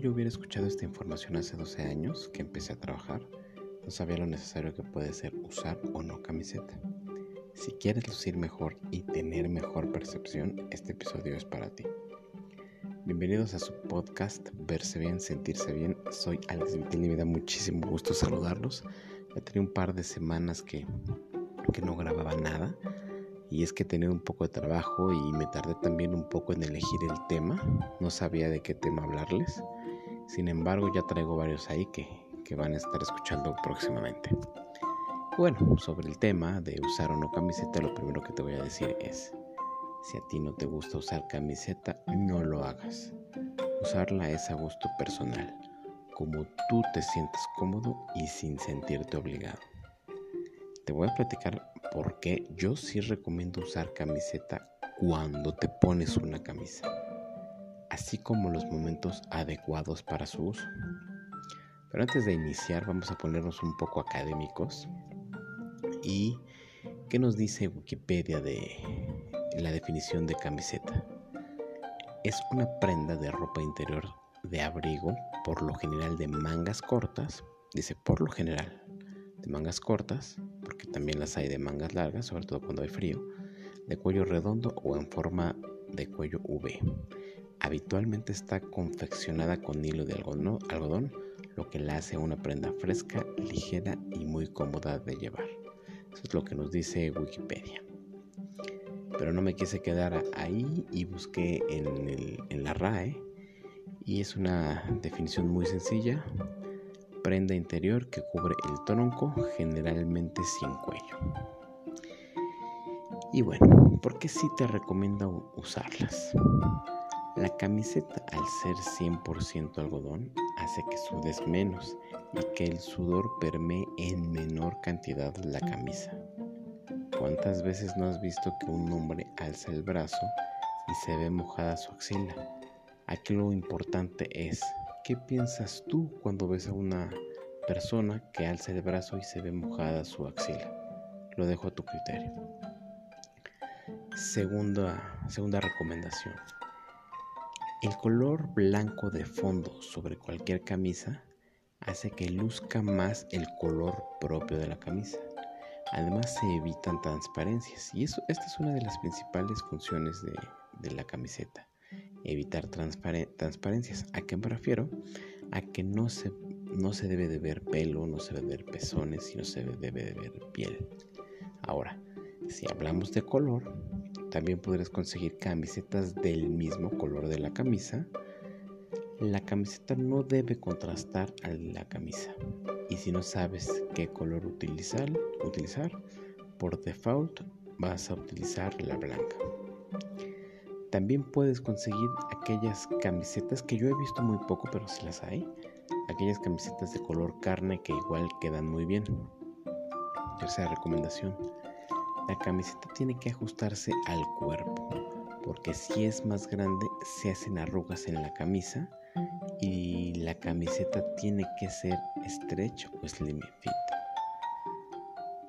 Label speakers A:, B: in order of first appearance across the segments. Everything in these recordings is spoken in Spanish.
A: yo hubiera escuchado esta información hace 12 años que empecé a trabajar, no sabía lo necesario que puede ser usar o no camiseta. Si quieres lucir mejor y tener mejor percepción, este episodio es para ti. Bienvenidos a su podcast Verse Bien, Sentirse Bien. Soy Alex Vitil y me da muchísimo gusto saludarlos. Ya tenía un par de semanas que, que no grababa nada y es que tenía un poco de trabajo y me tardé también un poco en elegir el tema. No sabía de qué tema hablarles. Sin embargo, ya traigo varios ahí que, que van a estar escuchando próximamente. Bueno, sobre el tema de usar o no camiseta, lo primero que te voy a decir es, si a ti no te gusta usar camiseta, no lo hagas. Usarla es a gusto personal, como tú te sientes cómodo y sin sentirte obligado. Te voy a platicar por qué yo sí recomiendo usar camiseta cuando te pones una camisa, así como los momentos adecuados para su uso. Pero antes de iniciar vamos a ponernos un poco académicos y qué nos dice Wikipedia de la definición de camiseta. Es una prenda de ropa interior de abrigo, por lo general de mangas cortas, dice por lo general, de mangas cortas, porque también las hay de mangas largas, sobre todo cuando hay frío, de cuello redondo o en forma de cuello V. Habitualmente está confeccionada con hilo de algodón, lo que la hace una prenda fresca, ligera y muy cómoda de llevar. Eso es lo que nos dice Wikipedia. Pero no me quise quedar ahí y busqué en, la RAE y es una definición muy sencilla prenda interior que cubre el tronco, generalmente sin cuello. Y bueno, ¿por qué sí te recomiendo usarlas? La camiseta al ser 100% algodón hace que sudes menos y que el sudor permee en menor cantidad la camisa. ¿Cuántas veces no has visto que un hombre alza el brazo y se ve mojada su axila? Aquí lo importante es ¿Qué piensas tú cuando ves a una persona que alza el brazo y se ve mojada su axila? Lo dejo a tu criterio. Segunda, segunda recomendación. El color blanco de fondo sobre cualquier camisa hace que luzca más el color propio de la camisa. Además se evitan transparencias y eso, esta es una de las principales funciones de, la camiseta evitar transparencias. ¿A qué me refiero? A que no se, no se debe de ver pelo, no se debe de ver pezones y no se debe de ver piel. Ahora, si hablamos de color, también podrás conseguir camisetas del mismo color de la camisa. La camiseta no debe contrastar a la camisa. Y si no sabes qué color utilizar, utilizar por default vas a utilizar la blanca. También puedes conseguir aquellas camisetas que yo he visto muy poco, pero si las hay. Aquellas camisetas de color carne que igual quedan muy bien. Tercera recomendación. La camiseta tiene que ajustarse al cuerpo, porque si es más grande se hacen arrugas en la camisa y la camiseta tiene que ser stretch o slim fit.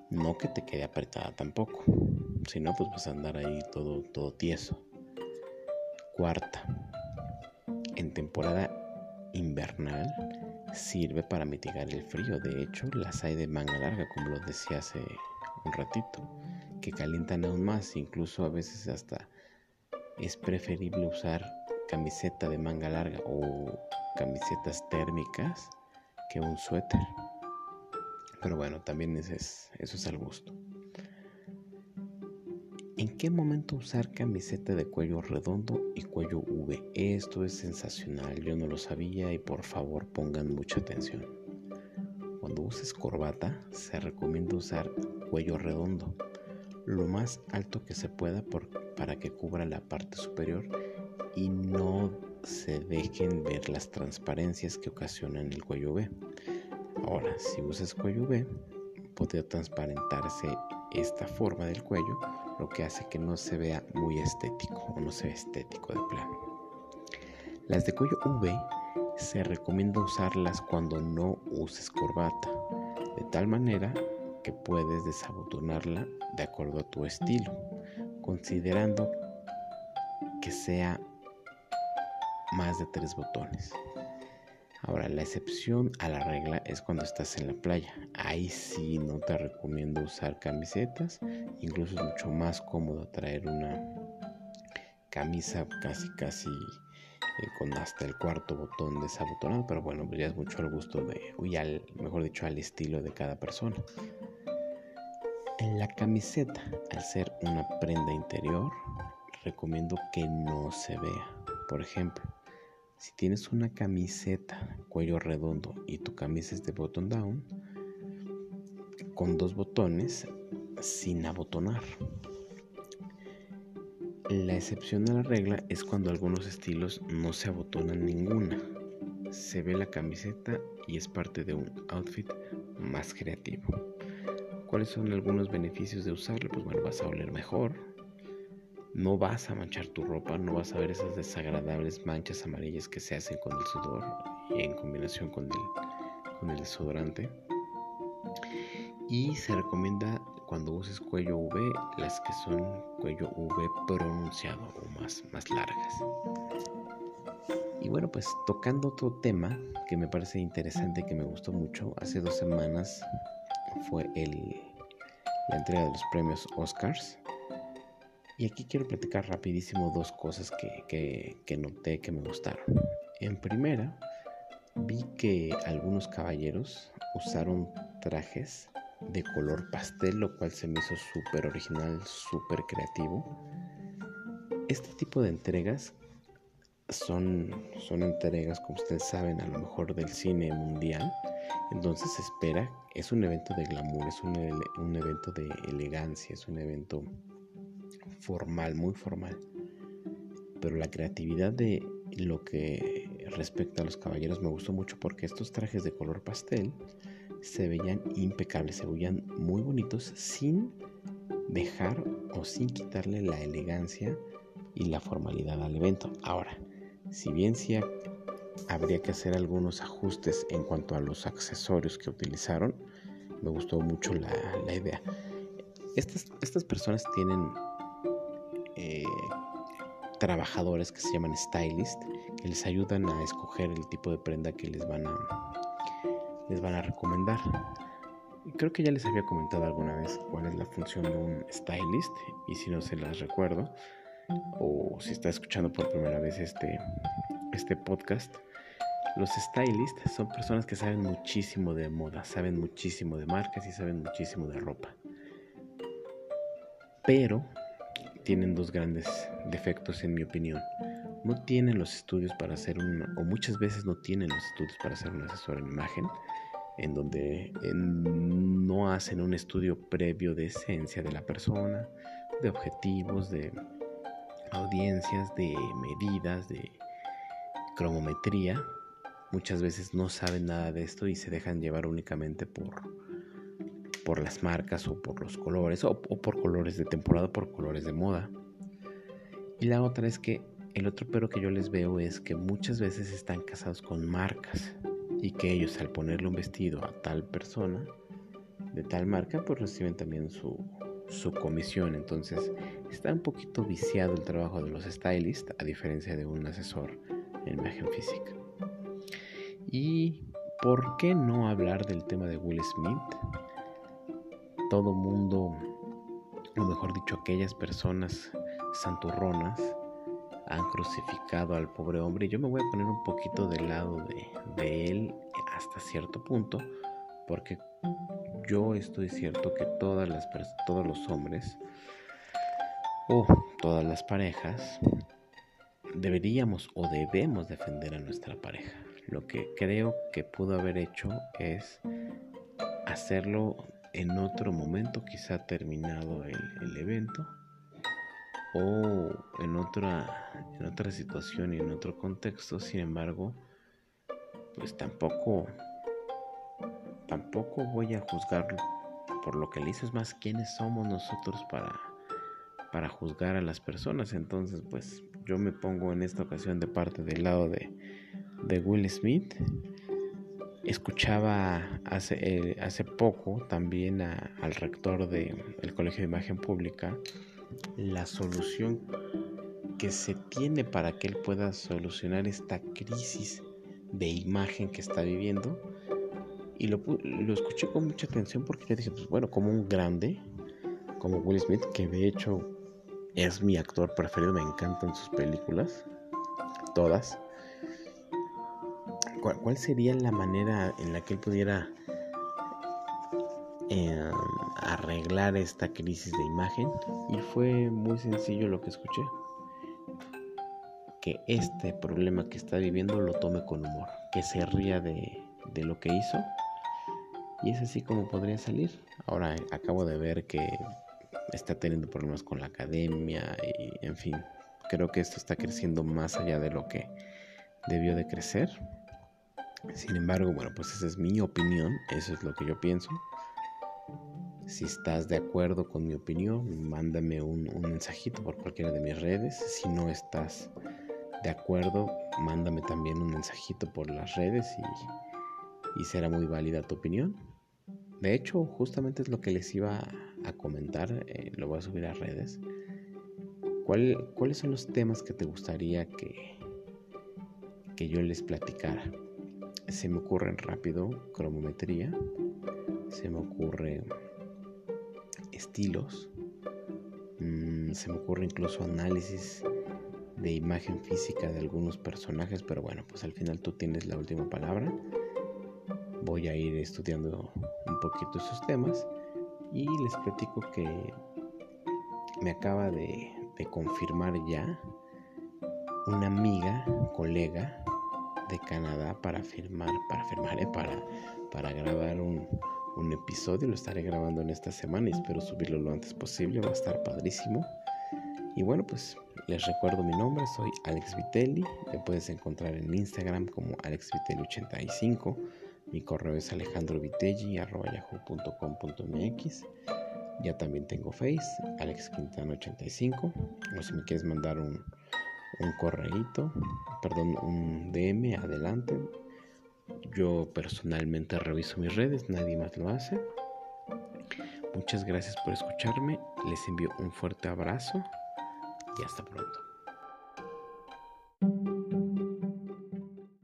A: No que te quede apretada tampoco, si no pues vas a andar ahí todo, todo tieso. Cuarta, en temporada invernal sirve para mitigar el frío. De hecho, las hay de manga larga, como lo decía hace un ratito, que calientan aún más. Incluso a veces hasta es preferible usar camiseta de manga larga o camisetas térmicas que un suéter. Pero bueno, también eso es, al gusto. ¿En qué momento usar camiseta de cuello redondo y cuello V? Esto es sensacional, yo no lo sabía y por favor pongan mucha atención. Cuando uses corbata, se recomienda usar cuello redondo, lo más alto que se pueda para que cubra la parte superior y no se dejen ver las transparencias que ocasionan el cuello V. Ahora, si usas cuello V, podría transparentarse esta forma del cuello lo que hace que no se vea muy estético o no se ve estético de plano. Las de cuello V se recomienda usarlas cuando no uses corbata, de tal manera que puedes desabotonarla de acuerdo a tu estilo, considerando que sea más de tres botones. Ahora, la excepción a la regla es cuando estás en la playa. Ahí sí no te recomiendo usar camisetas. Incluso es mucho más cómodo traer una camisa casi casi eh, con hasta el cuarto botón desabotonado. Pero bueno, pues ya es mucho al gusto de, uy, al, mejor dicho, al estilo de cada persona. En la camiseta, al ser una prenda interior, recomiendo que no se vea. Por ejemplo, si tienes una camiseta cuello redondo y tu camisa es de button down, con dos botones sin abotonar. La excepción a la regla es cuando algunos estilos no se abotonan ninguna. Se ve la camiseta y es parte de un outfit más creativo. ¿Cuáles son algunos beneficios de usarlo? Pues bueno, vas a oler mejor, no vas a manchar tu ropa, no vas a ver esas desagradables manchas amarillas que se hacen con el sudor y en combinación con el, con el desodorante. Y se recomienda cuando uses cuello V las que son cuello V pronunciado o más, más largas. Y bueno, pues tocando otro tema que me parece interesante, que me gustó mucho, hace dos semanas fue el, la entrega de los premios Oscars y aquí quiero platicar rapidísimo dos cosas que, noté que me gustaron. En primera, vi que algunos caballeros usaron trajes de color pastel, lo cual se me hizo súper original, súper creativo. Este tipo de entregas son, son entregas, como ustedes saben, a lo mejor del cine mundial. Entonces se espera, es un evento de glamour, es un, un evento de elegancia, es un evento formal, muy formal. Pero la creatividad de lo que respecta a los caballeros me gustó mucho porque estos trajes de color pastel se veían impecables, se veían muy bonitos sin dejar o sin quitarle la elegancia y la formalidad al evento. Ahora, si bien sí habría que hacer algunos ajustes en cuanto a los accesorios que utilizaron, me gustó mucho la, idea. Estas, estas personas tienen eh, trabajadores que se llaman stylist que les ayudan a escoger el tipo de prenda que les van a les van a recomendar. Creo que ya les había comentado alguna vez cuál es la función de un stylist y si no se las recuerdo o si está escuchando por primera vez este este podcast, los stylists son personas que saben muchísimo de moda, saben muchísimo de marcas y saben muchísimo de ropa. Pero tienen dos grandes defectos en mi opinión. No tienen los estudios para hacer un, o muchas veces no tienen los estudios para hacer un asesor en imagen, en donde no hacen un estudio previo de esencia de la persona, de objetivos, de audiencias, de medidas, de cromometría. Muchas veces no saben nada de esto y se dejan llevar únicamente por por las marcas o por los colores o, por colores de temporada, por colores de moda. Y la otra es que el otro pero que yo les veo es que muchas veces están casados con marcas y que ellos al ponerle un vestido a tal persona de tal marca pues reciben también su, su comisión. Entonces está un poquito viciado el trabajo de los stylists a diferencia de un asesor en imagen física. ¿Y por qué no hablar del tema de Will Smith? todo mundo, o mejor dicho, aquellas personas santurronas han crucificado al pobre hombre. Y yo me voy a poner un poquito del lado de, él hasta cierto punto, porque yo estoy cierto que todas las, todos los hombres o todas las parejas deberíamos o debemos defender a nuestra pareja. Lo que creo que pudo haber hecho es hacerlo en otro momento, quizá terminado el, evento, o en otra, en otra situación y en otro contexto. Sin embargo, pues tampoco, tampoco voy a juzgarlo por lo que le hizo. Más, ¿quiénes somos nosotros para, para juzgar a las personas? Entonces, pues yo me pongo en esta ocasión de parte del lado de, de Will Smith escuchaba hace, eh, hace poco también al rector del Colegio de Imagen Pública la solución que se tiene para que él pueda solucionar esta crisis de imagen que está viviendo. Y lo, lo escuché con mucha atención porque yo dije, pues bueno, como un grande, como Will Smith, que de hecho es mi actor preferido, me encantan sus películas, todas. ¿Cuál, sería la manera en la que él pudiera em, arreglar esta crisis de imagen? Y fue muy sencillo lo que escuché. Que este problema que está viviendo lo tome con humor, que se ría de, de lo que hizo. Y es así como podría salir. Ahora acabo de ver que está teniendo problemas con la academia y en fin, creo que esto está creciendo más allá de lo que debió de crecer. Sin embargo, bueno, pues esa es mi opinión, eso es lo que yo pienso. Si estás de acuerdo con mi opinión, mándame un, mensajito por cualquiera de mis redes. Si no estás de acuerdo, mándame también un mensajito por las redes y, será muy válida tu opinión. De hecho, justamente es lo que les iba a comentar, eh, lo voy a subir a redes. ¿Cuáles son los temas que te gustaría que, que yo les platicara? Se me ocurren rápido cromometría, se me ocurre estilos, mm, se me ocurre incluso análisis de imagen física de algunos personajes, pero bueno, pues al final tú tienes la última palabra. Voy a ir estudiando un poquito esos temas y les platico que me acaba de, confirmar ya una amiga, colega de Canadá para firmar, para firmar, eh, para, para grabar un, un episodio. Lo estaré grabando en esta semana y espero subirlo lo antes posible. Va a estar padrísimo. Y bueno, pues les recuerdo mi nombre, soy Alex Vitelli. Me puedes encontrar en Instagram como alexvitelli85. Mi correo es alejandrovitelli.yahoo.com.mx. Ya también tengo Face, Alex Quintana85. O si me quieres mandar un, un perdón, un DM, adelante. Yo personalmente reviso mis redes, nadie más lo hace. Muchas gracias por escucharme, les envío un fuerte abrazo y hasta pronto.